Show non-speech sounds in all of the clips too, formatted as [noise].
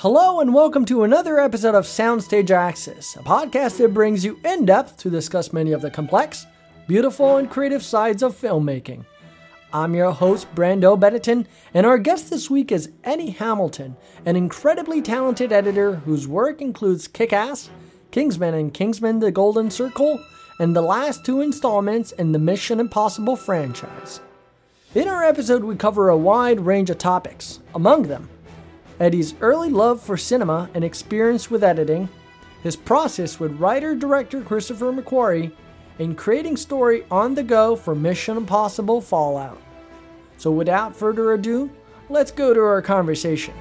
Hello and welcome to another episode of Soundstage Access, a podcast that brings you in depth to discuss many of the complex, beautiful, and creative sides of filmmaking. I'm your host, Brando Benetton, and our guest this week is Eddie Hamilton, an incredibly talented editor whose work includes Kick Ass, Kingsman and Kingsman The Golden Circle, and the last two installments in the Mission Impossible franchise. In our episode, we cover a wide range of topics, among them, Eddie's early love for cinema and experience with editing, his process with writer director Christopher McQuarrie, and creating story on the go for Mission Impossible Fallout. So, without further ado, let's go to our conversation.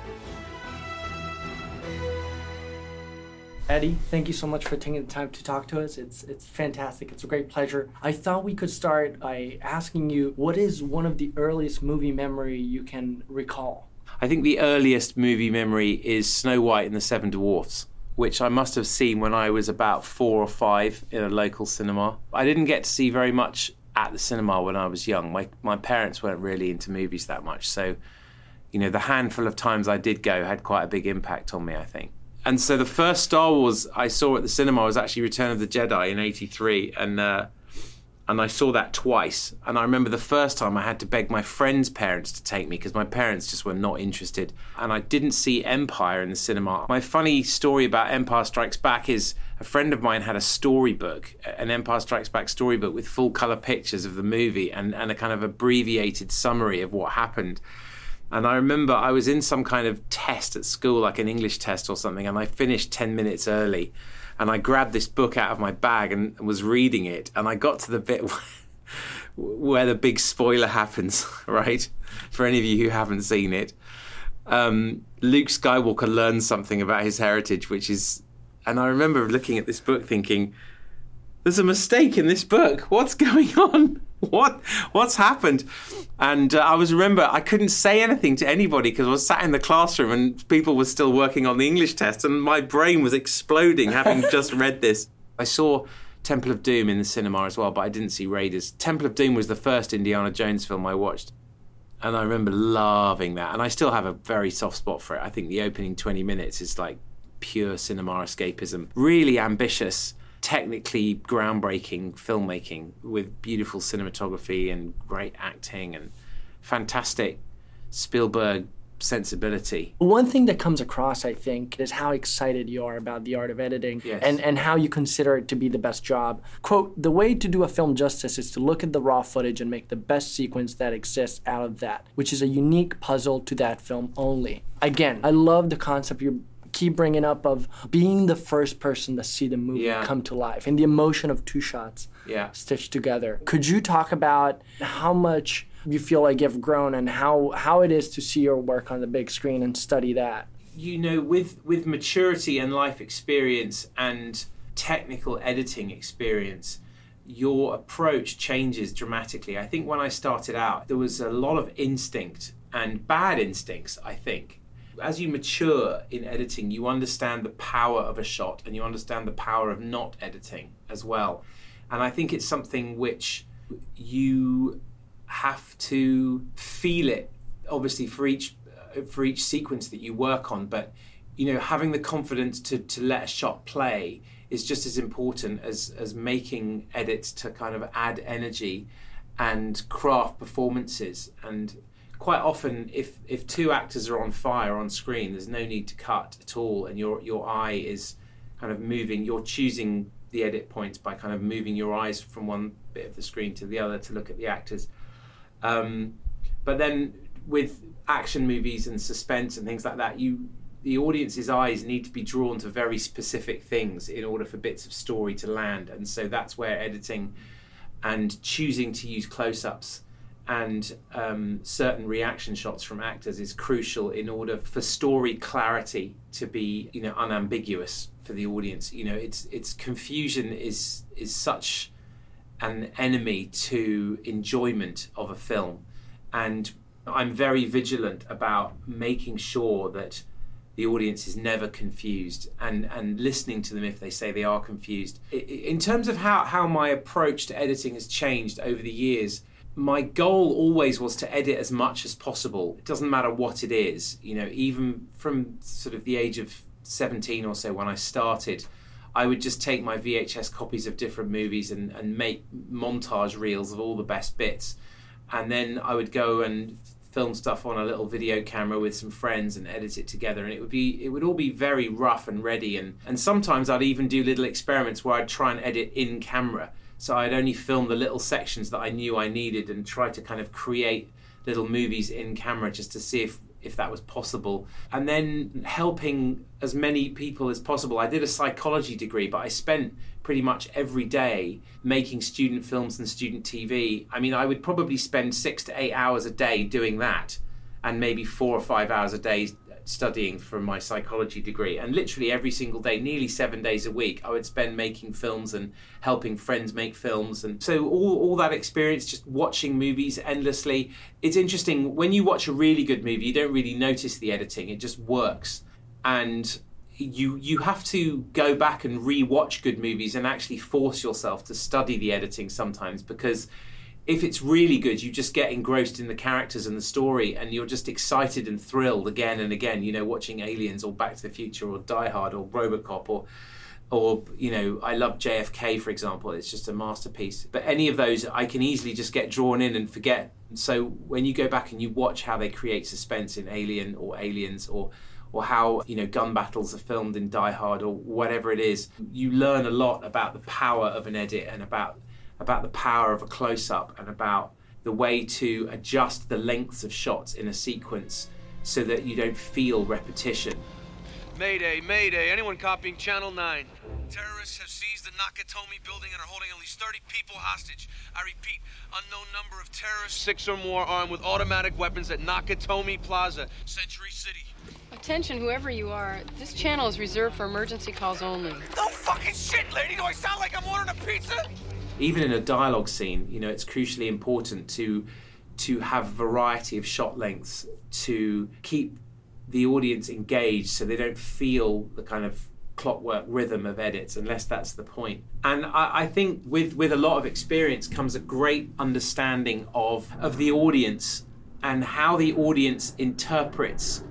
Eddie, thank you so much for taking the time to talk to us. It's it's fantastic. It's a great pleasure. I thought we could start by asking you what is one of the earliest movie memory you can recall? I think the earliest movie memory is Snow White and the Seven Dwarfs, which I must have seen when I was about four or five in a local cinema. I didn't get to see very much at the cinema when I was young. My my parents weren't really into movies that much, so you know the handful of times I did go had quite a big impact on me. I think. And so the first Star Wars I saw at the cinema was actually Return of the Jedi in '83, and uh, and I saw that twice. And I remember the first time I had to beg my friend's parents to take me because my parents just were not interested. And I didn't see Empire in the cinema. My funny story about Empire Strikes Back is a friend of mine had a storybook, an Empire Strikes Back storybook with full color pictures of the movie and, and a kind of abbreviated summary of what happened. And I remember I was in some kind of test at school, like an English test or something, and I finished 10 minutes early and I grabbed this book out of my bag and was reading it, and I got to the bit where, [laughs] where the big spoiler happens, [laughs] right? For any of you who haven't seen it, um, Luke Skywalker learns something about his heritage, which is, and I remember looking at this book thinking, there's a mistake in this book. What's [laughs] going on? what what's happened? And uh, I was remember I couldn't say anything to anybody because I was sat in the classroom and people were still working on the English test, and my brain was exploding having [laughs] just read this. I saw Temple of Doom in the cinema as well, but I didn't see Raiders. Temple of Doom was the first Indiana Jones film I watched. And I remember loving that. And I still have a very soft spot for it. I think the opening 20 minutes is like pure cinema escapism. Really ambitious technically groundbreaking filmmaking with beautiful cinematography and great acting and fantastic Spielberg sensibility. One thing that comes across, I think, is how excited you are about the art of editing yes. and, and how you consider it to be the best job. Quote, the way to do a film justice is to look at the raw footage and make the best sequence that exists out of that, which is a unique puzzle to that film only. Again, I love the concept you're keep bringing up of being the first person to see the movie yeah. come to life and the emotion of two shots yeah. stitched together. Could you talk about how much you feel like you've grown and how, how it is to see your work on the big screen and study that? You know, with, with maturity and life experience and technical editing experience, your approach changes dramatically. I think when I started out, there was a lot of instinct and bad instincts, I think as you mature in editing, you understand the power of a shot and you understand the power of not editing as well. And I think it's something which you have to feel it, obviously for each for each sequence that you work on. But you know, having the confidence to to let a shot play is just as important as as making edits to kind of add energy and craft performances and quite often if if two actors are on fire on screen there's no need to cut at all and your your eye is kind of moving you're choosing the edit points by kind of moving your eyes from one bit of the screen to the other to look at the actors. Um, but then with action movies and suspense and things like that you the audience's eyes need to be drawn to very specific things in order for bits of story to land and so that's where editing and choosing to use close-ups and um, certain reaction shots from actors is crucial in order for story clarity to be you know unambiguous for the audience you know it's it's confusion is is such an enemy to enjoyment of a film and I'm very vigilant about making sure that the audience is never confused and, and listening to them if they say they are confused. In terms of how, how my approach to editing has changed over the years, my goal always was to edit as much as possible. It doesn't matter what it is, you know, even from sort of the age of 17 or so when I started, I would just take my VHS copies of different movies and, and make montage reels of all the best bits. And then I would go and film stuff on a little video camera with some friends and edit it together and it would be it would all be very rough and ready and and sometimes I'd even do little experiments where I'd try and edit in camera so I'd only film the little sections that I knew I needed and try to kind of create little movies in camera just to see if if that was possible. And then helping as many people as possible. I did a psychology degree, but I spent pretty much every day making student films and student TV. I mean, I would probably spend six to eight hours a day doing that, and maybe four or five hours a day studying for my psychology degree. And literally every single day, nearly seven days a week, I would spend making films and helping friends make films. And so all, all that experience, just watching movies endlessly. It's interesting when you watch a really good movie, you don't really notice the editing, it just works. And you you have to go back and re-watch good movies and actually force yourself to study the editing sometimes because if it's really good, you just get engrossed in the characters and the story, and you're just excited and thrilled again and again. You know, watching Aliens or Back to the Future or Die Hard or RoboCop or or you know, I love JFK for example. It's just a masterpiece. But any of those, I can easily just get drawn in and forget. So when you go back and you watch how they create suspense in Alien or Aliens or or how you know gun battles are filmed in Die Hard or whatever it is, you learn a lot about the power of an edit and about about the power of a close up and about the way to adjust the lengths of shots in a sequence so that you don't feel repetition. Mayday, Mayday, anyone copying Channel 9? Terrorists have seized the Nakatomi building and are holding at least 30 people hostage. I repeat, unknown number of terrorists, six or more armed with automatic weapons at Nakatomi Plaza, Century City. Attention, whoever you are, this channel is reserved for emergency calls only. No fucking shit, lady! Do I sound like I'm ordering a pizza? Even in a dialogue scene, you know, it's crucially important to to have variety of shot lengths to keep the audience engaged so they don't feel the kind of clockwork rhythm of edits unless that's the point. And I, I, think with, with a lot of experience comes a great understanding of, of the audience and how the audience interprets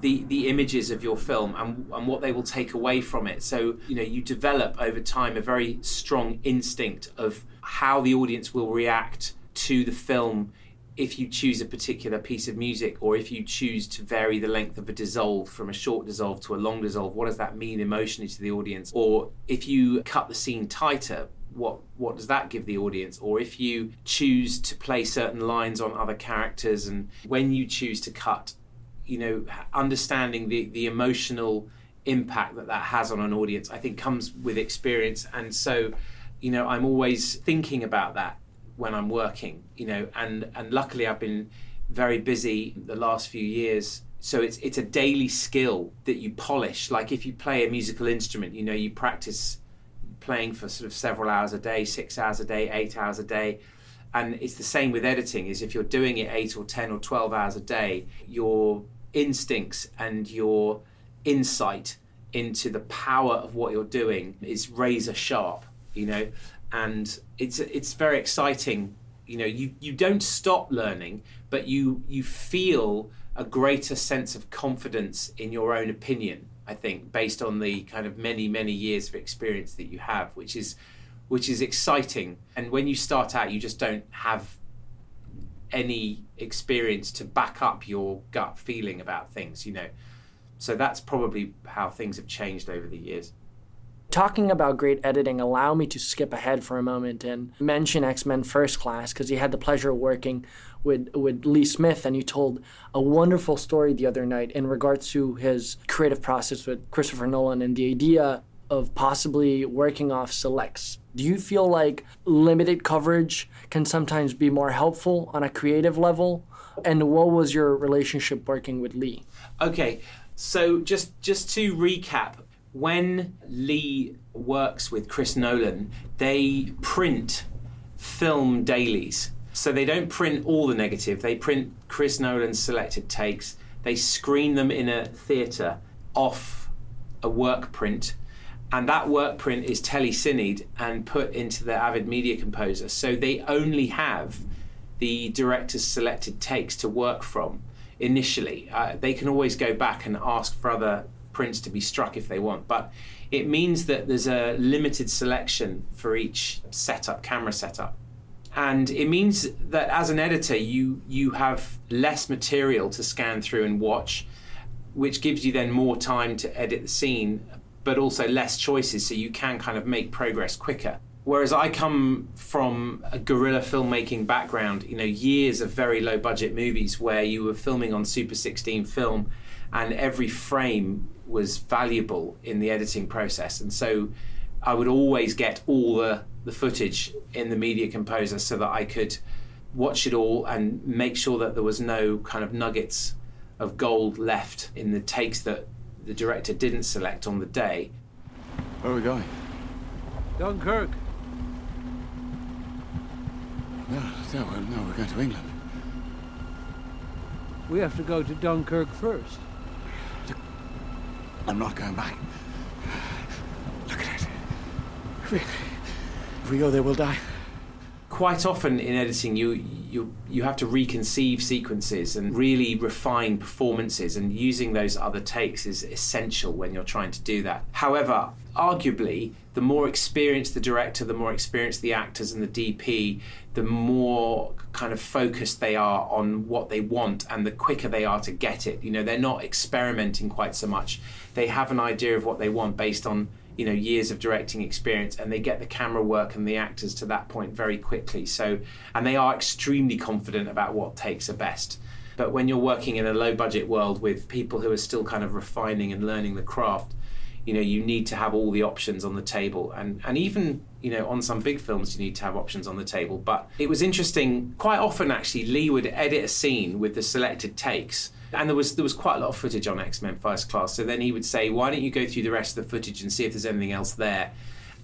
the the images of your film and and what they will take away from it. So you know you develop over time a very strong instinct of how the audience will react to the film if you choose a particular piece of music or if you choose to vary the length of a dissolve from a short dissolve to a long dissolve. What does that mean emotionally to the audience? Or if you cut the scene tighter what what does that give the audience? Or if you choose to play certain lines on other characters and when you choose to cut you know, understanding the, the emotional impact that that has on an audience, I think comes with experience. And so, you know, I'm always thinking about that when I'm working, you know, and, and luckily I've been very busy the last few years. So it's it's a daily skill that you polish. Like if you play a musical instrument, you know, you practice playing for sort of several hours a day, six hours a day, eight hours a day and it's the same with editing is if you're doing it 8 or 10 or 12 hours a day your instincts and your insight into the power of what you're doing is razor sharp you know? And it's it's very exciting. You know you you don't stop learning but you you feel a greater sense of confidence in your own opinion i think based on the kind of many many years of experience that you have which is which is exciting. And when you start out you just don't have any experience to back up your gut feeling about things, you know. So that's probably how things have changed over the years. Talking about great editing, allow me to skip ahead for a moment and mention X Men First Class because you had the pleasure of working with with Lee Smith and you told a wonderful story the other night in regards to his creative process with Christopher Nolan and the idea of possibly working off selects. Do you feel like limited coverage can sometimes be more helpful on a creative level? And what was your relationship working with Lee? Okay, so just just to recap, when Lee works with Chris Nolan, they print film dailies. So they don't print all the negative, they print Chris Nolan's selected takes. They screen them in a theatre off a work print and that work print is telecined and put into the Avid Media Composer. So they only have the director's selected takes to work from initially. Uh, they can always go back and ask for other prints to be struck if they want, but it means that there's a limited selection for each setup, camera setup. And it means that as an editor, you you have less material to scan through and watch, which gives you then more time to edit the scene, but also less choices, so you can kind of make progress quicker. Whereas I come from a guerrilla filmmaking background, you know, years of very low budget movies where you were filming on Super 16 film and every frame was valuable in the editing process. And so I would always get all the, the footage in the media composer so that I could watch it all and make sure that there was no kind of nuggets of gold left in the takes that the director didn't select on the day. Where are we going? Dunkirk. No, no, we're, no, we're going to England. We have to go to Dunkirk first. I'm not going back. Look at it. If we, if we go there, we'll die. Quite often in editing, you you you have to reconceive sequences and really refine performances, and using those other takes is essential when you're trying to do that. However, arguably, the more experienced the director, the more experienced the actors and the DP, the more kind of focused they are on what they want and the quicker they are to get it. You know, they're not experimenting quite so much. They have an idea of what they want based on, you know, years of directing experience and they get the camera work and the actors to that point very quickly. So, and they are extremely confident about what takes are best. But when you're working in a low budget world with people who are still kind of refining and learning the craft, you know you need to have all the options on the table and and even you know on some big films you need to have options on the table but it was interesting quite often actually lee would edit a scene with the selected takes and there was there was quite a lot of footage on x-men first class. So then he would say why don't you go through the rest of the footage and see if there's anything else there?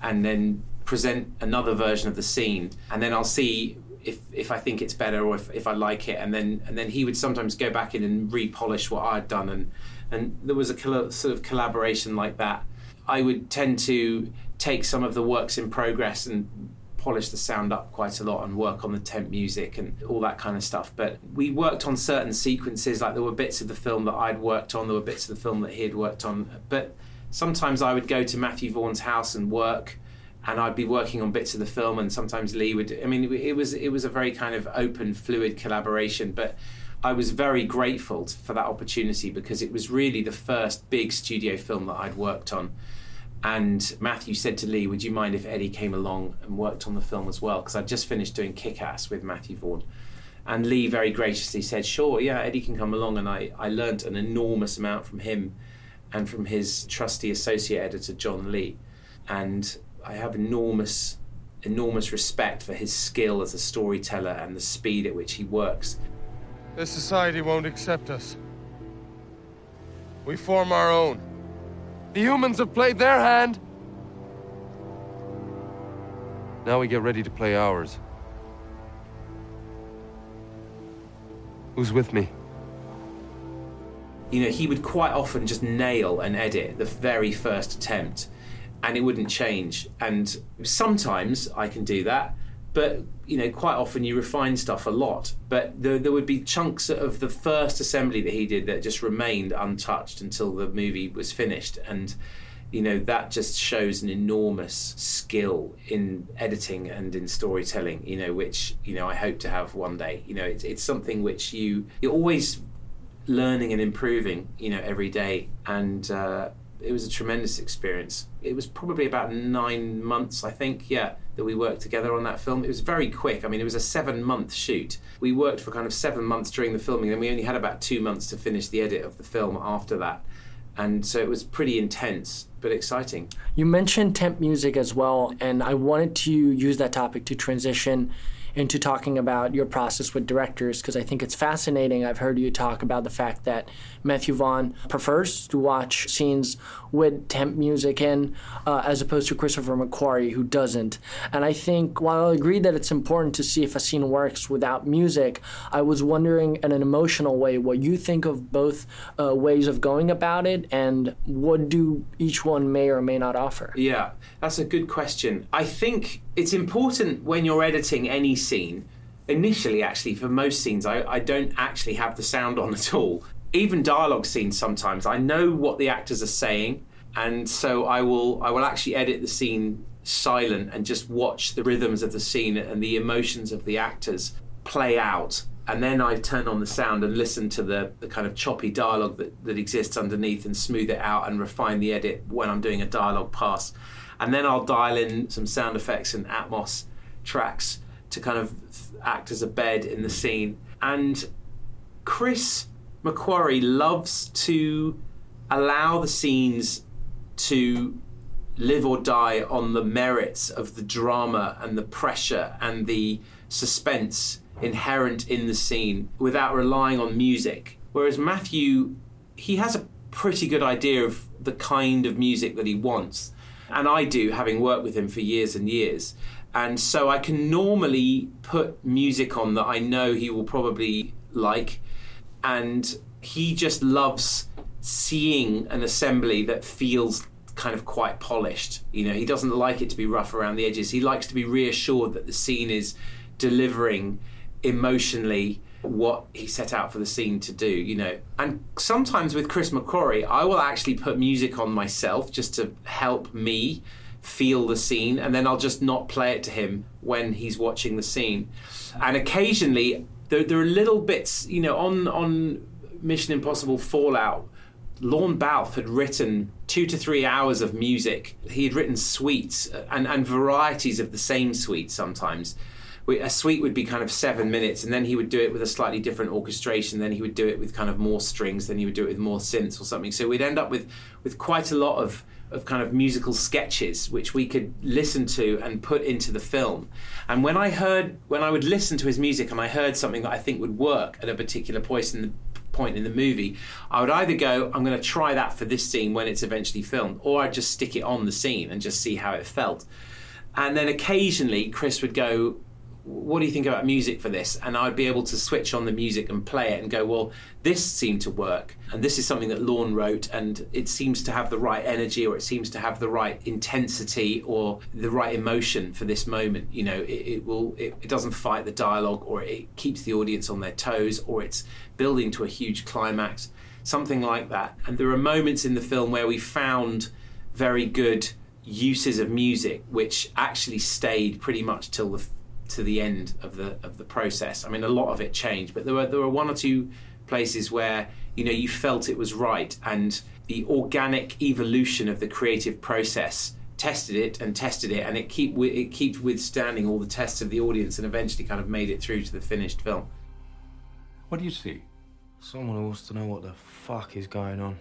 And then present another version of the scene. And then i'll see if, if I think it's better or if, if I like it, and then and then he would sometimes go back in and repolish what I'd done. And and there was a sort of collaboration like that. I would tend to take some of the works in progress and polish the sound up quite a lot and work on the temp music and all that kind of stuff. But we worked on certain sequences, like there were bits of the film that I'd worked on, there were bits of the film that he had worked on. But sometimes I would go to Matthew Vaughn's house and work. And I'd be working on bits of the film, and sometimes Lee would. I mean, it was it was a very kind of open, fluid collaboration. But I was very grateful for that opportunity because it was really the first big studio film that I'd worked on. And Matthew said to Lee, Would you mind if Eddie came along and worked on the film as well? Because I'd just finished doing Kick Ass with Matthew Vaughn. And Lee very graciously said, Sure, yeah, Eddie can come along. And I, I learnt an enormous amount from him and from his trusty associate editor, John Lee. And I have enormous, enormous respect for his skill as a storyteller and the speed at which he works. This society won't accept us. We form our own. The humans have played their hand. Now we get ready to play ours. Who's with me? You know, he would quite often just nail an edit the very first attempt and it wouldn't change. And sometimes I can do that, but you know, quite often you refine stuff a lot, but there, there, would be chunks of the first assembly that he did that just remained untouched until the movie was finished. And, you know, that just shows an enormous skill in editing and in storytelling, you know, which, you know, I hope to have one day. You know, it's, it's something which you, you're always learning and improving, you know, every day. And, uh, it was a tremendous experience. It was probably about nine months, I think, yeah, that we worked together on that film. It was very quick. I mean, it was a seven month shoot. We worked for kind of seven months during the filming, and we only had about two months to finish the edit of the film after that. And so it was pretty intense, but exciting. You mentioned temp music as well, and I wanted to use that topic to transition into talking about your process with directors because I think it's fascinating. I've heard you talk about the fact that Matthew Vaughn prefers to watch scenes with temp music in uh, as opposed to Christopher McQuarrie who doesn't. And I think while I agree that it's important to see if a scene works without music, I was wondering in an emotional way what you think of both uh, ways of going about it and what do each one may or may not offer. Yeah, that's a good question. I think it's important when you're editing any scene. Initially, actually, for most scenes, I, I don't actually have the sound on [laughs] at all. Even dialogue scenes, sometimes I know what the actors are saying, and so I will I will actually edit the scene silent and just watch the rhythms of the scene and the emotions of the actors play out and then I turn on the sound and listen to the, the kind of choppy dialogue that, that exists underneath and smooth it out and refine the edit when I'm doing a dialogue pass. And then I'll dial in some sound effects and Atmos tracks to kind of act as a bed in the scene. And Chris McQuarrie loves to allow the scenes to live or die on the merits of the drama and the pressure and the suspense inherent in the scene without relying on music. Whereas Matthew, he has a pretty good idea of the kind of music that he wants. And I do, having worked with him for years and years. And so I can normally put music on that I know he will probably like. And he just loves seeing an assembly that feels kind of quite polished. You know, he doesn't like it to be rough around the edges. He likes to be reassured that the scene is delivering emotionally what he set out for the scene to do, you know. And sometimes with Chris McQuarrie, I will actually put music on myself just to help me feel the scene, and then I'll just not play it to him when he's watching the scene. And occasionally, there, there are little bits, you know, on on Mission Impossible Fallout. Lorne Balfe had written two to three hours of music. He had written suites uh, and, and varieties of the same suite sometimes a suite would be kind of seven minutes, and then he would do it with a slightly different orchestration. Then he would do it with kind of more strings. Then he would do it with more synths or something. So we'd end up with with quite a lot of of kind of musical sketches which we could listen to and put into the film. And when I heard when I would listen to his music and I heard something that I think would work at a particular point in the point in the movie, I would either go, I'm going to try that for this scene when it's eventually filmed, or I'd just stick it on the scene and just see how it felt. And then occasionally Chris would go, what do you think about music for this? And I'd be able to switch on the music and play it and go, well, this seemed to work. And this is something that Lorne wrote, and it seems to have the right energy or it seems to have the right intensity or the right emotion for this moment. You know, it, it will, it, it doesn't fight the dialogue or it keeps the audience on their toes or it's building to a huge climax, something like that. And there are moments in the film where we found very good uses of music which actually stayed pretty much till the to the end of the of the process. I mean, a lot of it changed, but there were there were one or two places where you know you felt it was right, and the organic evolution of the creative process tested it and tested it, and it keep it keeps withstanding all the tests of the audience, and eventually kind of made it through to the finished film. What do you see? Someone who wants to know what the fuck is going on.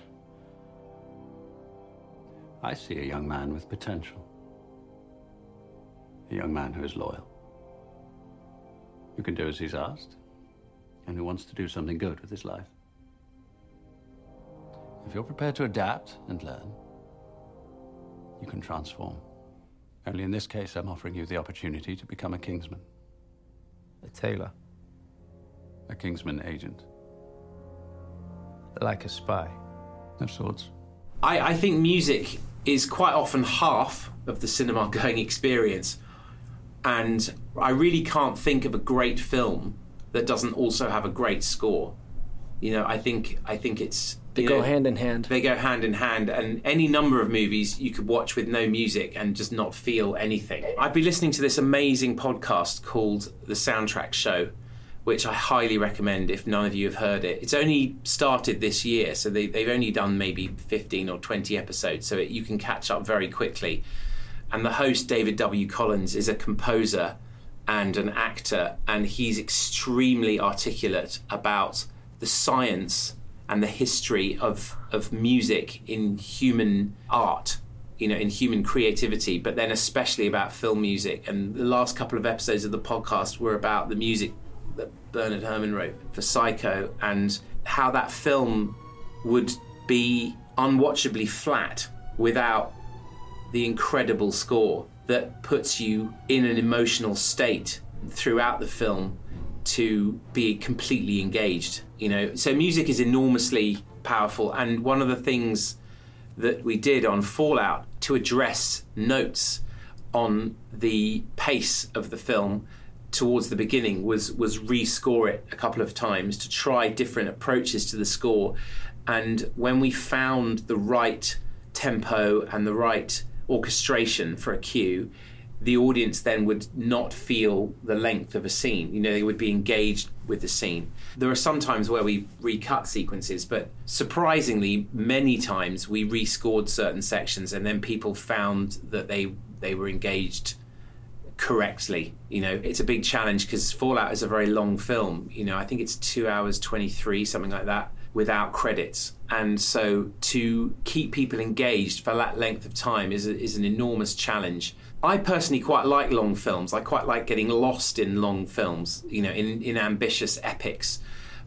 I see a young man with potential. A young man who is loyal who can do as he's asked, and who wants to do something good with his life. If you're prepared to adapt and learn, you can transform. Only in this case, I'm offering you the opportunity to become a Kingsman. A tailor? A Kingsman agent. Like a spy? Of sorts. I, I think music is quite often half of the cinema [laughs] going experience and I really can't think of a great film that doesn't also have a great score. You know, I think I think it's they go know, hand in hand. They go hand in hand, and any number of movies you could watch with no music and just not feel anything. I've been listening to this amazing podcast called The Soundtrack Show, which I highly recommend if none of you have heard it. It's only started this year, so they, have only done maybe 15 or 20 episodes, so it, you can catch up very quickly and the host David W. Collins is a composer and an actor, and he's extremely articulate about the science and the history of of music in human art. you know, in human creativity, but then especially about film music. And the last couple of episodes of the podcast were about the music that Bernard Herrmann wrote for Psycho and how that film would be unwatchably flat without the incredible score that puts you in an emotional state throughout the film to be completely engaged you know? So music is enormously powerful and one of the things that we did on fallout to address notes on the pace of the film towards the beginning was was rescore it a couple of times to try different approaches to the score. And when we found the right tempo and the right orchestration for a cue the audience then would not feel the length of a scene. You know, they would be engaged with the scene. There are some times where we recut sequences, but surprisingly, many times we rescored certain sections, and then people found that they they were engaged correctly. You know, it's a big challenge because Fallout is a very long film. You know, I think it's two hours twenty three, something like that, without credits. And so to keep people engaged for that length of time is a, is an enormous challenge. I personally quite like long films. I quite like getting lost in long films, you know, in, in ambitious epics.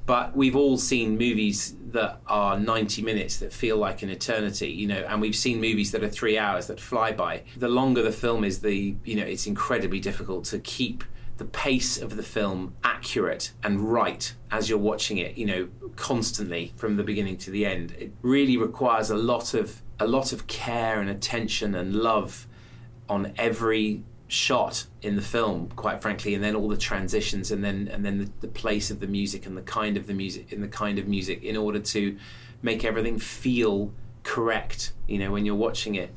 But we've all seen movies that are 90 minutes that feel like an eternity, you know, and we've seen movies that are three hours that fly by. The longer the film is, the, you know, it's incredibly difficult to keep the pace of the film accurate and right as you're watching it, you know, constantly from the beginning to the end. It really requires a lot of a lot of care and attention and love on every shot in the film quite frankly and then all the transitions and then and then the, the, place of the music and the kind of the music in the kind of music in order to make everything feel correct you know when you're watching it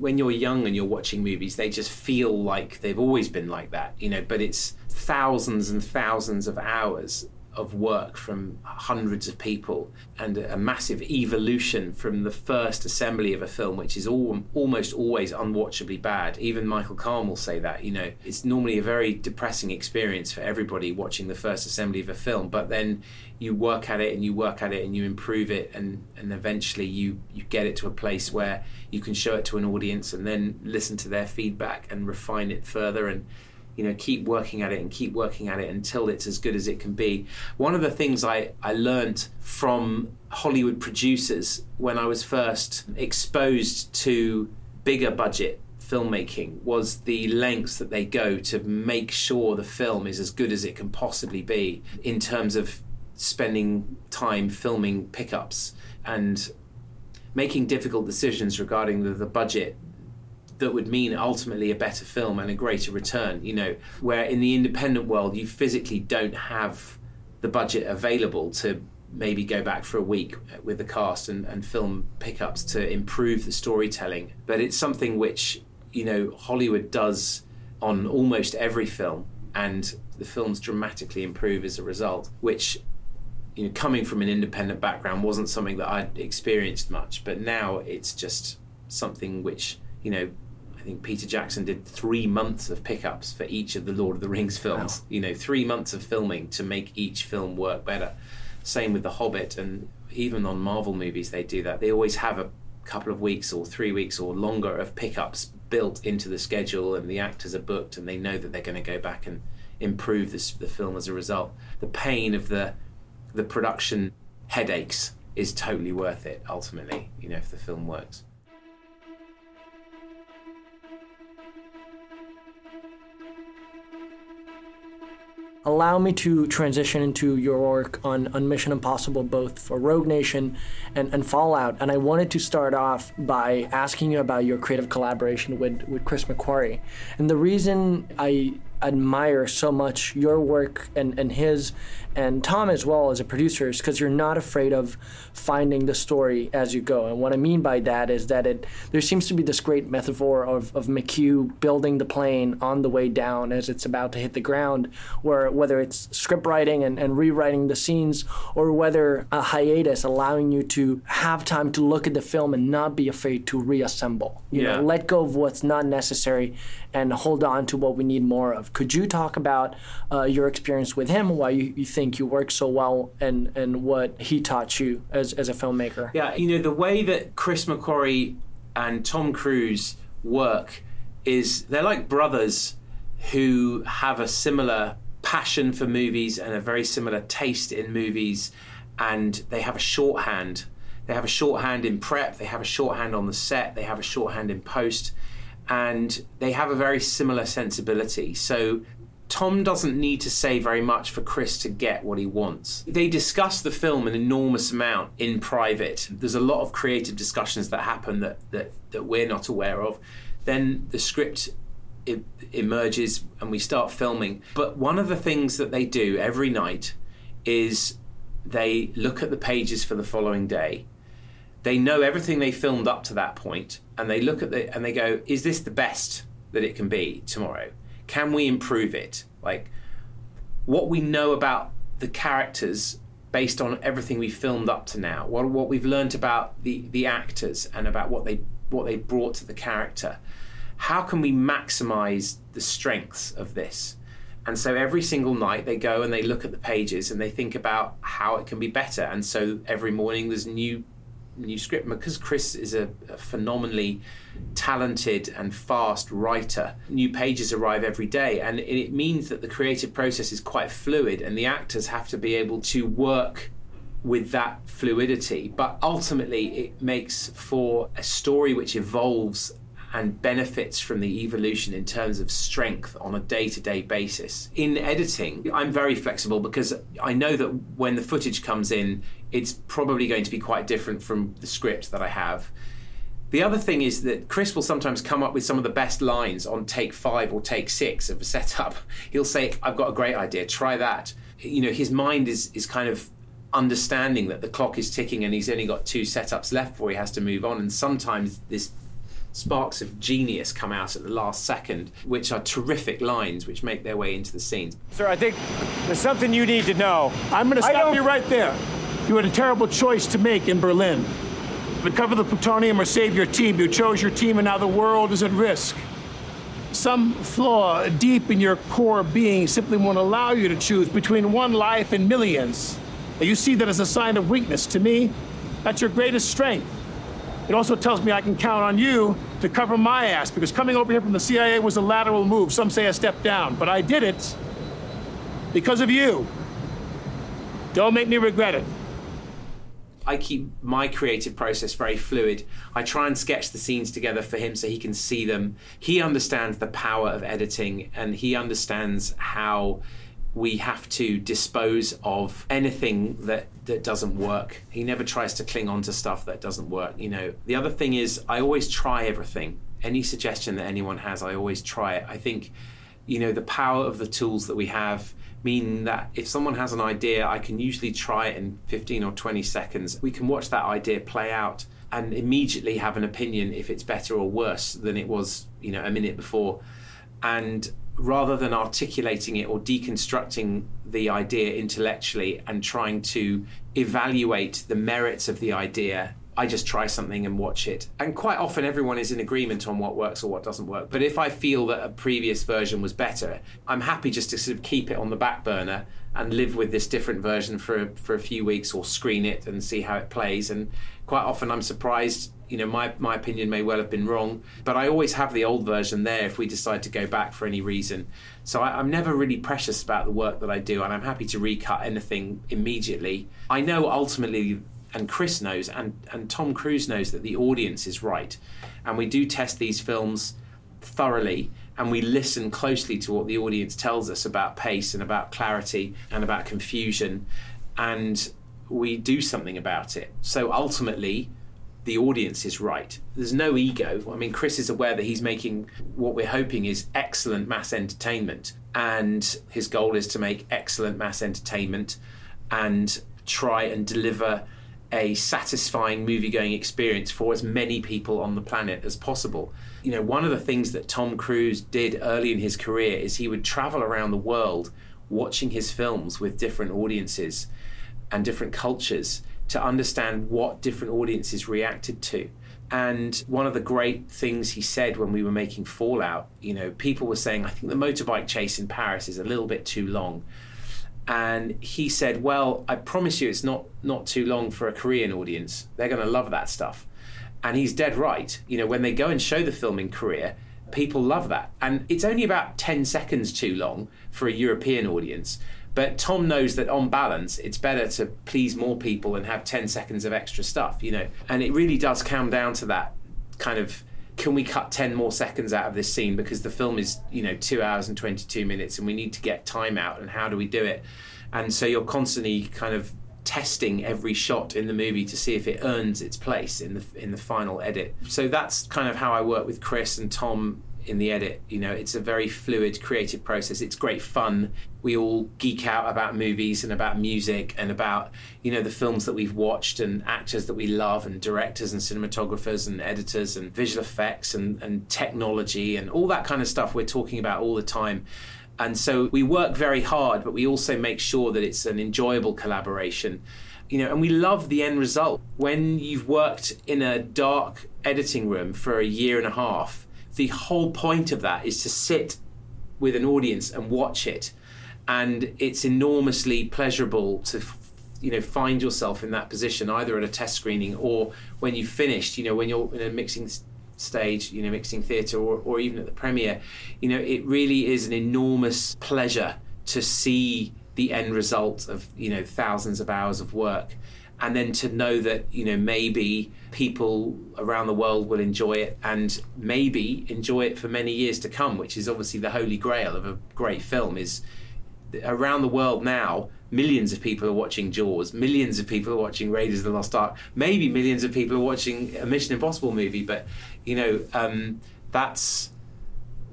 when you're young and you're watching movies they just feel like they've always been like that you know but it's thousands and thousands of hours of work from hundreds of people and a massive evolution from the first assembly of a film, which is all, almost always unwatchably bad. Even Michael Kahn will say that. You know, it's normally a very depressing experience for everybody watching the first assembly of a film, but then you work at it and you work at it and you improve it, and, and eventually you, you get it to a place where you can show it to an audience and then listen to their feedback and refine it further and you know keep working at it and keep working at it until it's as good as it can be. One of the things i i learned from hollywood producers when i was first exposed to bigger budget filmmaking was the lengths that they go to make sure the film is as good as it can possibly be in terms of spending time filming pickups and making difficult decisions regarding the, the budget that would mean ultimately a better film and a greater return. You know, where in the independent world you physically don't have the budget available to maybe go back for a week with the cast and, and film pickups to improve the storytelling. But it's something which, you know, Hollywood does on almost every film, and the films dramatically improve as a result, which you know, coming from an independent background wasn't something that I'd experienced much, but now it's just something which, you know, I think Peter Jackson did three months of pickups for each of the Lord of the Rings films. Wow. You know, three months of filming to make each film work better. Same with The Hobbit, and even on Marvel movies, they do that. They always have a couple of weeks or three weeks or longer of pickups built into the schedule, and the actors are booked, and they know that they're going to go back and improve this, the film as a result. The pain of the the production headaches is totally worth it ultimately. You know, if the film works. Allow me to transition into your work on, on Mission Impossible, both for Rogue Nation and, and Fallout. And I wanted to start off by asking you about your creative collaboration with, with Chris McQuarrie. And the reason I admire so much your work and, and his and Tom as well as a producer is because you're not afraid of finding the story as you go. And what I mean by that is that it there seems to be this great metaphor of, of McQ building the plane on the way down as it's about to hit the ground, where whether it's script writing and, and rewriting the scenes or whether a hiatus allowing you to have time to look at the film and not be afraid to reassemble. You yeah. know, let go of what's not necessary and hold on to what we need more of. Could you talk about uh, your experience with him, why you, you think you work so well, and, and what he taught you as, as a filmmaker? Yeah, you know, the way that Chris McQuarrie and Tom Cruise work is they're like brothers who have a similar passion for movies and a very similar taste in movies, and they have a shorthand. They have a shorthand in prep, they have a shorthand on the set, they have a shorthand in post, and they have a very similar sensibility. So Tom doesn't need to say very much for Chris to get what he wants. They discuss the film an enormous amount in private. There's a lot of creative discussions that happen that, that, that we're not aware of. Then the script emerges and we start filming. But one of the things that they do every night is they look at the pages for the following day. They know everything they filmed up to that point, and they look at it and they go, "Is this the best that it can be tomorrow?" can we improve it? Like what we know about the characters based on everything we filmed up to now, what what we've learned about the the actors and about what they what they brought to the character. How can we maximize the strengths of this? And so every single night they go and they look at the pages and they think about how it can be better. And so every morning there's new new script because Chris is a, a, phenomenally talented and fast writer. New pages arrive every day, and it means that the creative process is quite fluid, and the actors have to be able to work with that fluidity. But ultimately, it makes for a story which evolves and benefits from the evolution in terms of strength on a day to day basis. In editing, I'm very flexible because I know that when the footage comes in, it's probably going to be quite different from the script that I have. The other thing is that Chris will sometimes come up with some of the best lines on take five or take six of a setup. [laughs] He'll say, I've got a great idea, try that. You know, his mind is, is kind of understanding that the clock is ticking and he's only got two setups left before he has to move on. And sometimes this sparks of genius come out at the last second, which are terrific lines which make their way into the scenes. Sir, I think there's something you need to know. I'm going to stop you right there. You had a terrible choice to make in Berlin. Recover the plutonium or save your team. You chose your team, and now the world is at risk. Some flaw deep in your core being simply won't allow you to choose between one life and millions. You see that as a sign of weakness. To me, that's your greatest strength. It also tells me I can count on you to cover my ass because coming over here from the CIA was a lateral move. Some say a step down, but I did it because of you. Don't make me regret it. I keep my creative process very fluid. I try and sketch the scenes together for him so he can see them. He understands the power of editing and he understands how we have to dispose of anything that that doesn't work. He never tries to cling on to stuff that doesn't work. You know, the other thing is I always try everything. Any suggestion that anyone has, I always try it. I think, you know, the power of the tools that we have mean hmm. that if someone has an idea, I can usually try it in 15 or 20 seconds. We can watch that idea play out and immediately have an opinion if it's better or worse than it was, you know, a minute before. And rather than articulating it or deconstructing the idea intellectually and trying to evaluate the merits of the idea I just try something and watch it. And quite often, everyone is in agreement on what works or what doesn't work. But if I feel that a previous version was better, I'm happy just to sort of keep it on the back burner and live with this different version for for a few weeks or screen it and see how it plays. And quite often, I'm surprised. You know, my my opinion may well have been wrong, but I always have the old version there if we decide to go back for any reason. So I, I'm never really precious about the work that I do, and I'm happy to recut anything immediately. I know ultimately and Chris knows and, and Tom Cruise knows that the audience is right. And we do test these films thoroughly and we listen closely to what the audience tells us about pace and about clarity and about confusion and we do something about it. So ultimately, the audience is right. There's no ego. I mean, Chris is aware that he's making what we're hoping is excellent mass entertainment, and his goal is to make excellent mass entertainment and try and deliver a satisfying movie going experience for as many people on the planet as possible. You know, one of the things that Tom Cruise did early in his career is he would travel around the world watching his films with different audiences and different cultures to understand what different audiences reacted to. And one of the great things he said when we were making Fallout, you know, people were saying, I think the motorbike chase in Paris is a little bit too long and he said, "Well, I promise you, it's not not too long for a Korean audience. They're going to love that stuff." And he's dead right. You know, when they go and show the film in Korea, people love that. And it's only about 10 seconds too long for a European audience. But Tom knows that on balance, it's better to please more people and have 10 seconds of extra stuff, you know. And it really does come down to that kind of can we cut 10 more seconds out of this scene because the film is, you know, two hours and 22 minutes and we need to get time out and how do we do it? And so you're constantly kind of testing every shot in the movie to see if it earns its place in the in the final edit. So that's kind of how I work with Chris and Tom in the edit. You know, it's a very fluid, creative process. It's great fun. We all geek out about movies and about music and about, you know, the films that we've watched and actors that we love and directors and cinematographers and editors and visual effects and, and technology and all that kind of stuff we're talking about all the time. And so we work very hard, but we also make sure that it's an enjoyable collaboration. You know, and we love the end result. When you've worked in a dark editing room for a year and a half, the whole point of that is to sit with an audience and watch it. And it's enormously pleasurable to you know find yourself in that position either at a test screening or when you've finished you know when you're in a mixing stage, you know, mixing theatre or, or even at the premiere, you know, it really is an enormous pleasure to see the end result of, you know, thousands of hours of work. And then to know that, you know, maybe people around the world will enjoy it and maybe enjoy it for many years to come, which is obviously the holy grail of a great film is around the world now millions of people are watching Jaws, millions of people are watching Raiders of the Lost Ark, maybe millions of people are watching a Mission Impossible movie. But you know, um, that's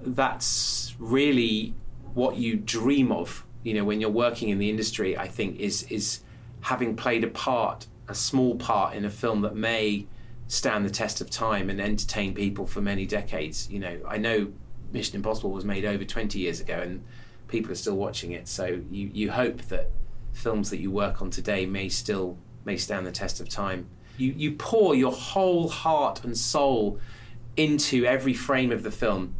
that's really what you dream of. You know, when you're working in the industry, I think is is having played a part, a small part in a film that may stand the test of time and entertain people for many decades. You know, I know Mission Impossible was made over 20 years ago and people are still watching it. So you, you hope that films that you work on today may still may stand the test of time. You you pour your whole heart and soul into every frame of the film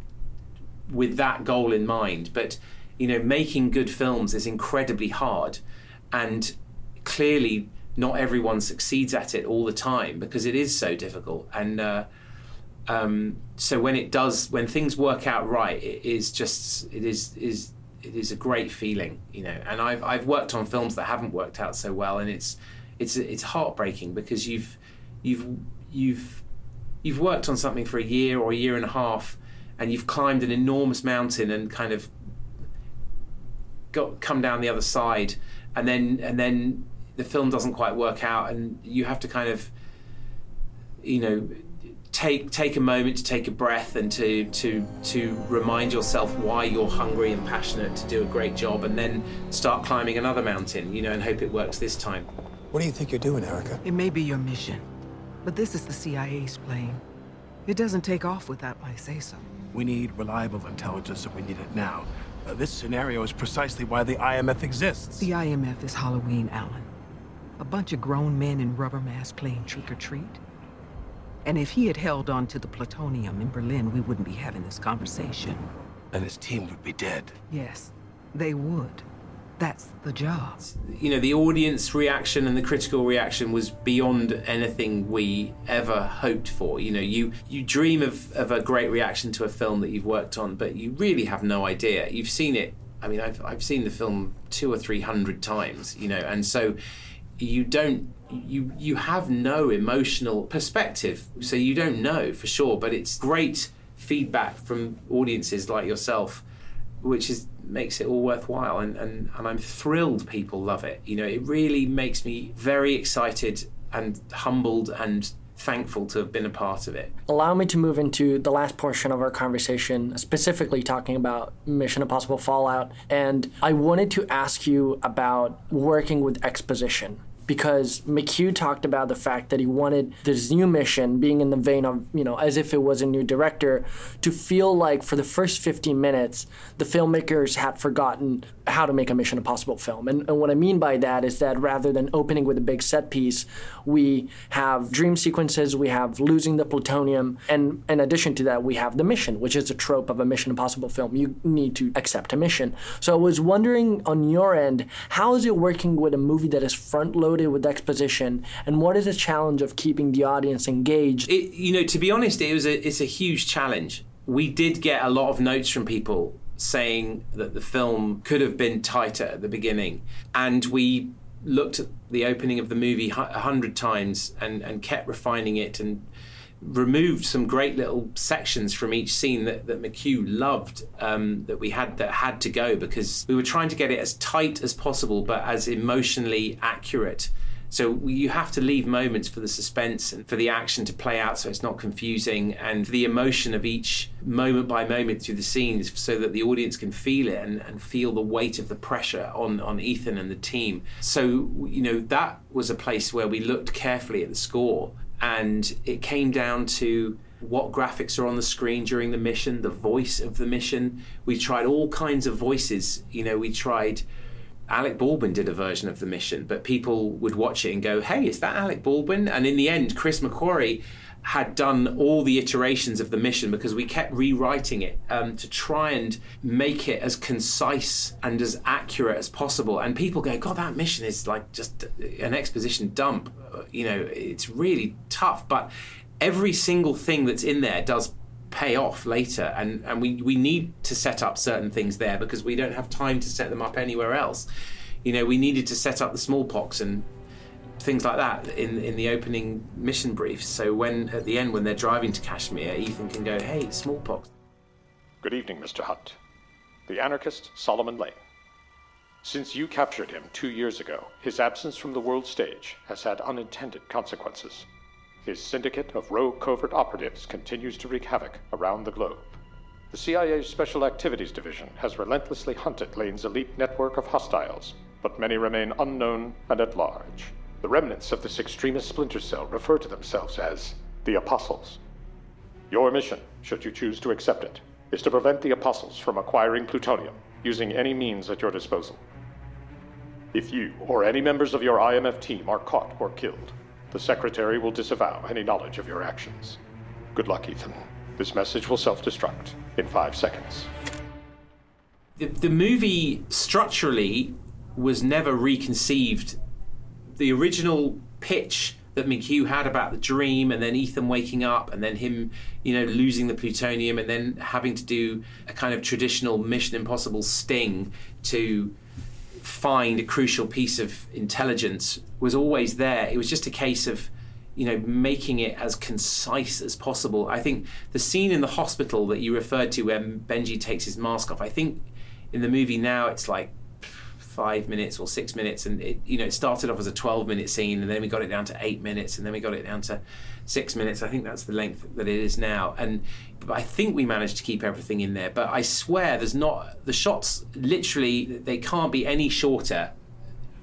with that goal in mind. But you know, making good films is incredibly hard, and clearly not everyone succeeds at it all the time because it is so difficult. And uh, um, so when it does, when things work out right, it is just it is is it is a great feeling, you know. And I've I've worked on films that haven't worked out so well, and it's it's it's heartbreaking because you've you've you've you've worked on something for a year or a year and a half, and you've climbed an enormous mountain and kind of got come down the other side, and then and then the film doesn't quite work out, and you have to kind of you know take take a moment to take a breath and to to to remind yourself why you're hungry and passionate to do a great job and then start climbing another mountain you know and hope it works this time. What do you think you're doing erica? It may be your mission but this is the cia's plane. It doesn't take off without my say so we need reliable intelligence and we need it now. Uh, this scenario is precisely why the imf exists. The imf is halloween Alan a bunch of grown men in rubber masks playing trick-or-treat and if he had held on to the plutonium in Berlin, we wouldn't be having this conversation. And his team would be dead. Yes, they would. That's the job. You know, the audience reaction and the critical reaction was beyond anything we ever hoped for. You know, you you dream of, of a great reaction to a film that you've worked on, but you really have no idea. You've seen it. I mean, I've I've seen the film two or three hundred times. You know, and so you don't you you have no emotional perspective, so you don't know for sure. But it's great feedback from audiences like yourself, which is makes it all worthwhile. And, and and I'm thrilled people love it. You know, it really makes me very excited and humbled and thankful to have been a part of it. Allow me to move into the last portion of our conversation, specifically talking about Mission Impossible Fallout. And I wanted to ask you about working with exposition because McQ talked about the fact that he wanted this new mission being in the vein of, you know, as if it was a new director, to feel like for the first 15 minutes, the filmmakers had forgotten how to make a Mission Impossible film. And, and what I mean by that is that rather than opening with a big set piece, we have dream sequences, we have losing the plutonium, and in addition to that, we have the mission, which is a trope of a Mission Impossible film. You need to accept a mission. So I was wondering on your end, how is it working with a movie that is front loaded? Loaded with exposition? And what is the challenge of keeping the audience engaged? It, you know, to be honest, it was a, it's a huge challenge. We did get a lot of notes from people saying that the film could have been tighter at the beginning, and we looked at the opening of the movie a hundred times and, and kept refining it and removed some great little sections from each scene that, that McQ loved um, that we had that had to go because we were trying to get it as tight as possible but as emotionally accurate. So you have to leave moments for the suspense and for the action to play out so it's not confusing and the emotion of each moment by moment through the scenes so that the audience can feel it and, and feel the weight of the pressure on, on Ethan and the team. So, you know, that was a place where we looked carefully at the score and it came down to what graphics are on the screen during the mission, the voice of the mission. We tried all kinds of voices. You know, we tried. Alec Baldwin did a version of the mission, but people would watch it and go, "Hey, is that Alec Baldwin?" And in the end, Chris McQuarrie had done all the iterations of the mission because we kept rewriting it um, to try and make it as concise and as accurate as possible. And people go, God, that mission is like just an exposition dump. You know, it's really tough. But every single thing that's in there does pay off later and, and we, we need to set up certain things there because we don't have time to set them up anywhere else. You know, we needed to set up the smallpox and things like that in in the opening mission briefs. So when at the end when they're driving to Kashmir, Ethan can go, "Hey, smallpox." Good evening, Mr. Hunt. The anarchist Solomon Lane. Since you captured him two years ago, his absence from the world stage has had unintended consequences. His syndicate of rogue covert operatives continues to wreak havoc around the globe. The CIA's Special Activities Division has relentlessly hunted Lane's elite network of hostiles, but many remain unknown and at large. The remnants of this extremist splinter cell refer to themselves as the Apostles. Your mission, should you choose to accept it, is to prevent the Apostles from acquiring plutonium using any means at your disposal. If you or any members of your IMF team are caught or killed, the Secretary will disavow any knowledge of your actions. Good luck, Ethan. This message will self destruct in five seconds. The, the movie structurally was never reconceived the original pitch that McQ had about the dream, and then Ethan waking up, and then him, you know, losing the plutonium, and then having to do a kind of traditional Mission Impossible sting to find a crucial piece of intelligence was always there. It was just a case of, you know, making it as concise as possible. I think the scene in the hospital that you referred to, where Benji takes his mask off, I think in the movie now it's like five minutes or six minutes, and it, you know it started off as a twelve minute scene, and then we got it down to eight minutes, and then we got it down to six minutes. I think that's the length that it is now, and I think we managed to keep everything in there. But I swear, there's not the shots. Literally, they can't be any shorter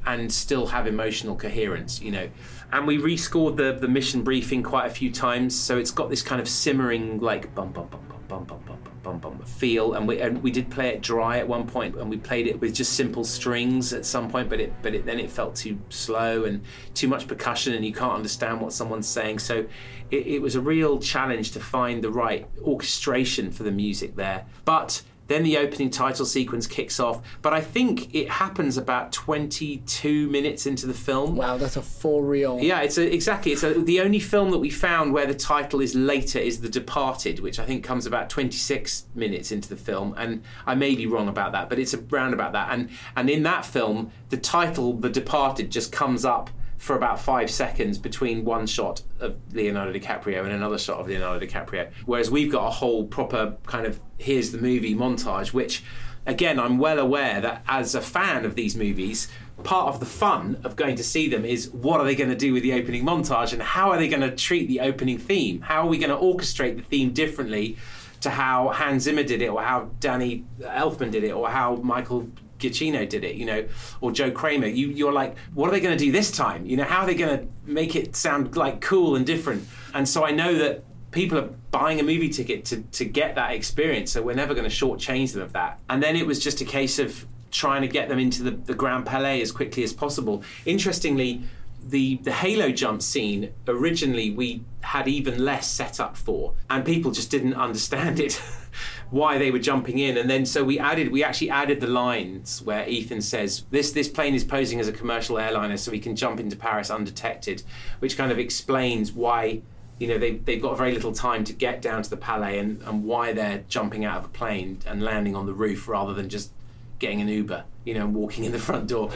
and still have emotional coherence, you know. And we rescored the the mission briefing quite a few times, so it's got this kind of simmering like bum bum bum bum bum bum bum. bum bum feel. And we and we did play it dry at one point and we played it with just simple strings at some point but it but it then it felt too slow and too much percussion and you can't understand what someone's saying. So it, it was a real challenge to find the right orchestration for the music there. But then the opening title sequence kicks off, but I think it happens about 22 minutes into the film. Wow, that's a full reel. Yeah, it's a, exactly. It's a, the only film that we found where the title is later is The Departed, which I think comes about 26 minutes into the film, and I may be wrong about that, but it's around about that. And and in that film, the title The Departed just comes up for about five seconds between one shot of Leonardo DiCaprio and another shot of Leonardo DiCaprio. Whereas we've got a whole proper kind of here's the movie montage, which again, I'm well aware that as a fan of these movies, part of the fun of going to see them is what are they going to do with the opening montage and how are they going to treat the opening theme? How are we going to orchestrate the theme differently to how Hans Zimmer did it or how Danny Elfman did it or how Michael Giacchino did it, you know, or Joe Kraemer. You, you're like, what are they going to do this time? You know, how are they going to make it sound like cool and different? And so I know that people are buying a movie ticket to, to get that experience, so we're never going to shortchange them of that. And then it was just a case of trying to get them into the, the Grand Palais as quickly as possible. Interestingly, the the halo jump scene originally we had even less set up for and people just didn't understand it [laughs] why they were jumping in and then so we added we actually added the lines where Ethan says this this plane is posing as a commercial airliner so we can jump into Paris undetected which kind of explains why you know they, they've got very little time to get down to the palais and, and why they're jumping out of a plane and landing on the roof rather than just getting an Uber, you know, and walking in the front door.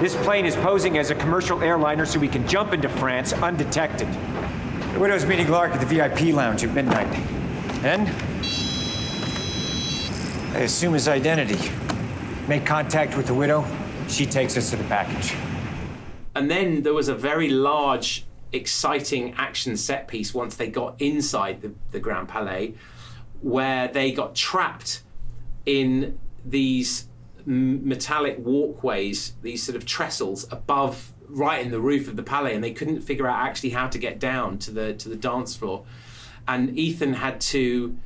This plane is posing as a commercial airliner so we can jump into France undetected. The widow's meeting Lark at the VIP lounge at midnight. And I assume his identity. Make contact with the widow. She takes us to the package. And then there was a very large, exciting action set piece once they got inside the, the Grand Palais, where they got trapped in these metallic walkways, these sort of trestles above, right in the roof of the palais, and they couldn't figure out actually how to get down to the to the dance floor. And Ethan had to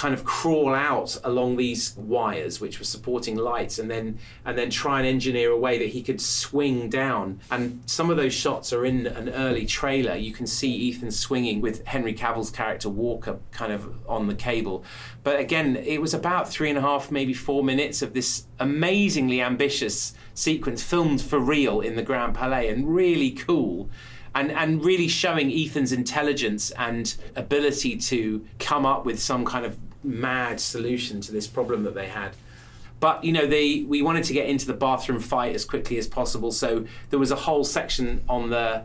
kind of crawl out along these wires which were supporting lights and then and then try and engineer a way that he could swing down. And some of those shots are in an early trailer. You can see Ethan swinging with Henry Cavill's character Walker kind of on the cable. But again it was about three and a half maybe four minutes of this amazingly ambitious sequence filmed for real in the Grand Palais and really cool and and really showing Ethan's intelligence and ability to come up with some kind of mad solution to this problem that they had. But you know, they we wanted to get into the bathroom fight as quickly as possible, so there was a whole section on the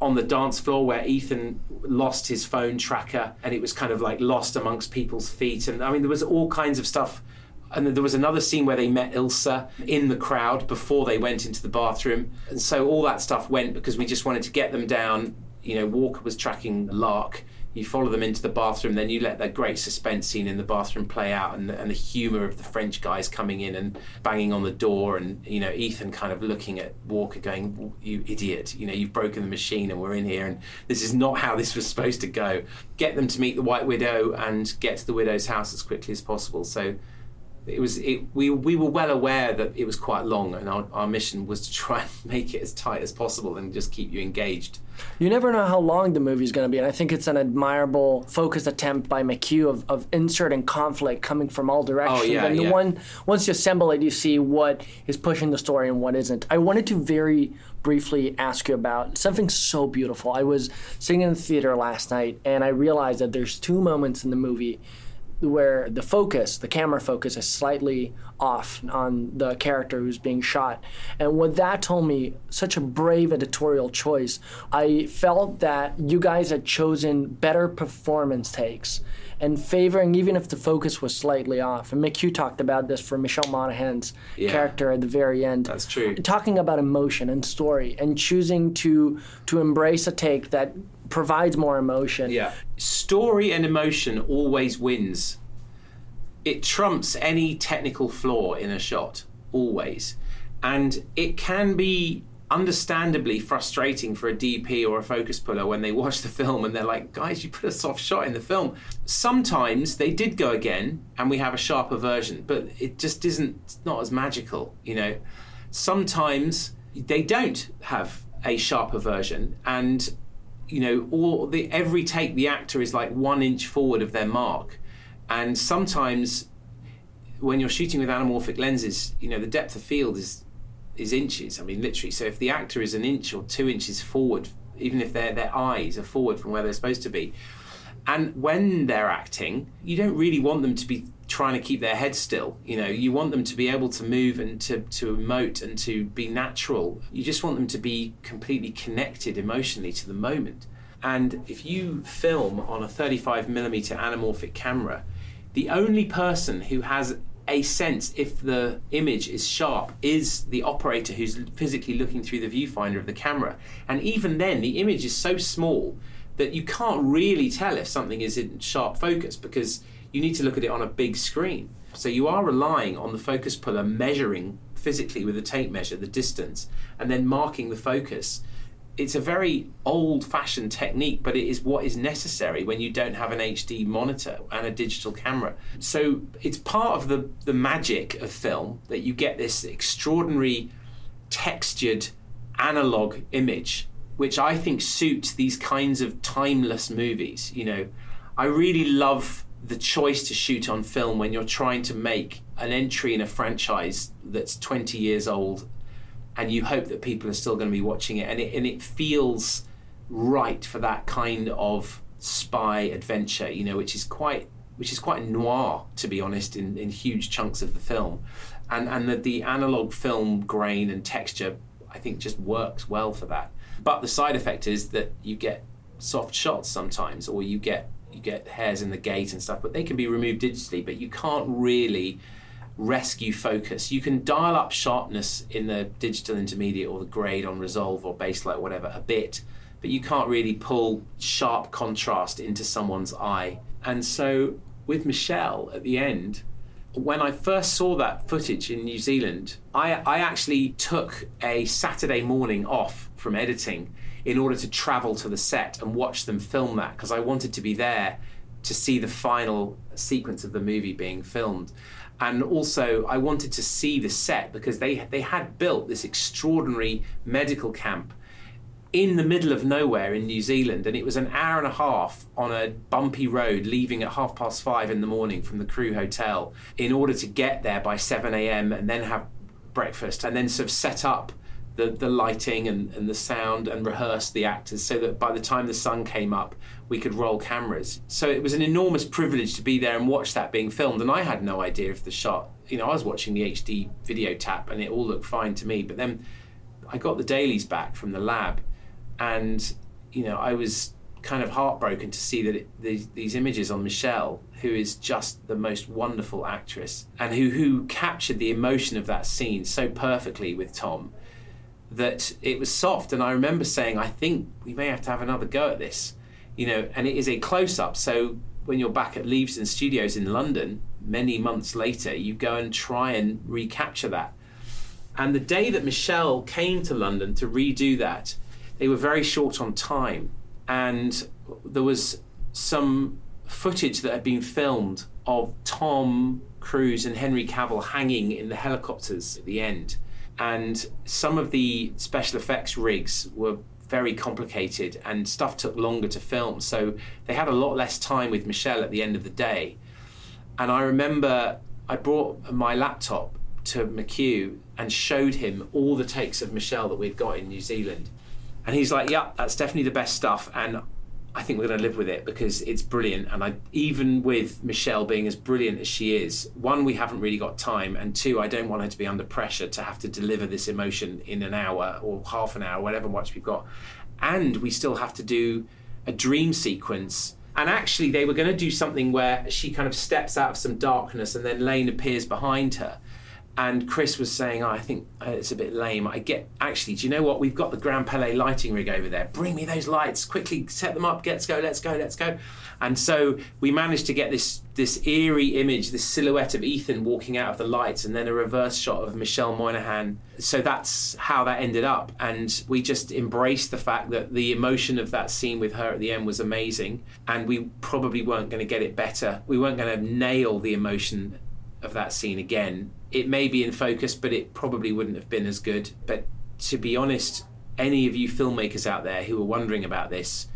on the dance floor where Ethan lost his phone tracker and it was kind of like lost amongst people's feet. And I mean, there was all kinds of stuff. And there was another scene where they met Ilsa in the crowd before they went into the bathroom. And so all that stuff went because we just wanted to get them down. You know, Walker was tracking Lark you follow them into the bathroom, then you let that great suspense scene in the bathroom play out, and, and the humour of the French guys coming in and banging on the door, and you know Ethan kind of looking at Walker, going, "You idiot! You know you've broken the machine, and we're in here, and this is not how this was supposed to go." Get them to meet the White Widow and get to the widow's house as quickly as possible. So it was it, we we were well aware that it was quite long, and our, our mission was to try and [laughs] make it as tight as possible and just keep you engaged. You never know how long the movie is going to be, and I think it's an admirable, focused attempt by McQ of, of inserting conflict coming from all oh, directions. Oh, yeah, and yeah. one once you assemble it, you see what is pushing the story and what isn't. I wanted to very briefly ask you about something so beautiful. I was sitting in the theater last night, and I realized that there's two moments in the movie where the focus, the camera focus, is slightly off on the character who's being shot. And what that told me, such a brave editorial choice, I felt that you guys had chosen better performance takes and favoring, even if the focus was slightly off. And McQ talked about this for Michelle Monaghan's Yeah. character at the very end. That's true. Talking about emotion and story and choosing to to embrace a take that provides more emotion. Yeah. Story and emotion always wins. It trumps any technical flaw in a shot, always. And it can be understandably frustrating for a DP or a focus puller when they watch the film and they're like, guys, you put a soft shot in the film. Sometimes they did go again and we have a sharper version, but it just isn't not as magical, you know. Sometimes they don't have a sharper version and you know, all the every take the actor is like one inch forward of their mark, and sometimes when you're shooting with anamorphic lenses, you know, the depth of field is is inches. I mean, literally. So if the actor is an inch or two inches forward, even if their their eyes are forward from where they're supposed to be, and when they're acting, you don't really want them to be trying to keep their head still. You know, you want them to be able to move and to, to emote and to be natural. You just want them to be completely connected emotionally to the moment. And if you film on a 35 millimeter anamorphic camera, the only person who has a sense if the image is sharp is the operator who's physically looking through the viewfinder of the camera. And even then, the image is so small that you can't really tell if something is in sharp focus because you need to look at it on a big screen. So you are relying on the focus puller measuring physically with a tape measure the distance and then marking the focus. It's a very old fashioned technique, but it is what is necessary when you don't have an HD monitor and a digital camera. So it's part of the, the magic of film that you get this extraordinary textured analog image which I think suits these kinds of timeless movies. You know, I really love the choice to shoot on film when you're trying to make an entry in a franchise that's 20 years old and you hope that people are still going to be watching it and it, and it feels right for that kind of spy adventure you know which is quite which is quite noir to be honest in, in huge chunks of the film and and the, the analog film grain and texture I think just works well for that but the side effect is that you get soft shots sometimes or you get you get hairs in the gate and stuff, but they can be removed digitally. But you can't really rescue focus. You can dial up sharpness in the digital intermediate or the grade on Resolve or Baselight, whatever, a bit, but you can't really pull sharp contrast into someone's eye. And so with Michelle at the end, when I first saw that footage in New Zealand, I, I actually took a Saturday morning off from editing in order to travel to the set and watch them film that because I wanted to be there to see the final sequence of the movie being filmed. And also, I wanted to see the set because they they had built this extraordinary medical camp in the middle of nowhere in New Zealand, and it was an hour and a half on a bumpy road, leaving at half past five in the morning from the crew hotel, in order to get there by seven a.m. and then have breakfast and then sort of set up the, the lighting and, and the sound and rehearse the actors so that by the time the sun came up, we could roll cameras. So it was an enormous privilege to be there and watch that being filmed. And I had no idea if the shot, you know, I was watching the HD video tap and it all looked fine to me. But then I got the dailies back from the lab and, you know, I was kind of heartbroken to see that it, these, these images on Michelle, who is just the most wonderful actress and who, who captured the emotion of that scene so perfectly with Tom that it was soft. And I remember saying, I think we may have to have another go at this, you know. And it is a close up. So when you're back at Leavesden Studios in London, many months later, you go and try and recapture that. And the day that Michelle came to London to redo that, they were very short on time. And there was some footage that had been filmed of Tom Cruise and Henry Cavill hanging in the helicopters at the end and some of the special effects rigs were very complicated and stuff took longer to film so they had a lot less time with michelle at the end of the day and i remember i brought my laptop to McQ and showed him all the takes of michelle that we'd got in new zealand and he's like yeah that's definitely the best stuff and I think we're going to live with it because it's brilliant. And I, even with Michelle being as brilliant as she is, one, we haven't really got time, and two, I don't want her to be under pressure to have to deliver this emotion in an hour or half an hour, whatever much we've got. And we still have to do a dream sequence. And actually, they were going to do something where she kind of steps out of some darkness and then Lane appears behind her and Chris was saying, oh, I think uh, it's a bit lame. I get actually, do you know what? We've got the Grand Palais lighting rig over there. Bring me those lights quickly. Set them up. Let's go. Let's go. Let's go. And so we managed to get this this eerie image, this silhouette of Ethan walking out of the lights, and then a reverse shot of Michelle Monaghan. So that's how that ended up. And we just embraced the fact that the emotion of that scene with her at the end was amazing, and we probably weren't going to get it better. We weren't going to nail the emotion of that scene again it may be in focus, but it probably wouldn't have been as good. But to be honest, any of you filmmakers out there who are wondering about this,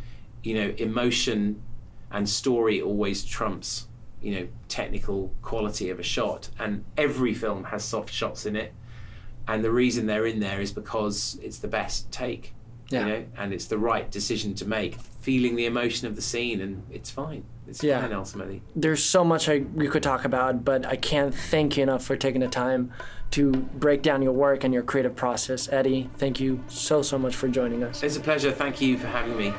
you know, emotion and story always trumps, you know, technical quality of a shot. And every film has soft shots in it. And the reason they're in there is because it's the best take. Yeah. You know, and it's the right decision to make. Feeling the emotion of the scene and it's fine. It's yeah. fine. There's so much I we could talk about, but I can't thank you enough for taking the time to break down your work and your creative process. Eddie, thank you so so much for joining us. It's a pleasure. Thank you for having me.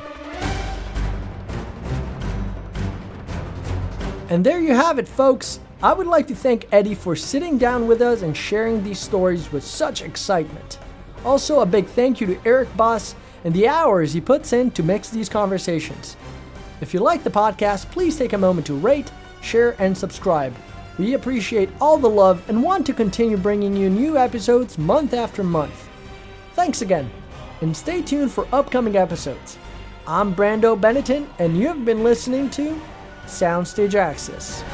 And there you have it, folks. I would like to thank Eddie for sitting down with us and sharing these stories with such excitement. Also, a big thank you to Eric Boss and the hours he puts in to mix these conversations. If you like the podcast, please take a moment to rate, share, and subscribe. We appreciate all the love and want to continue bringing you new episodes month after month. Thanks again, and stay tuned for upcoming episodes. I'm Brando Benetton, and you have been listening to Soundstage Access.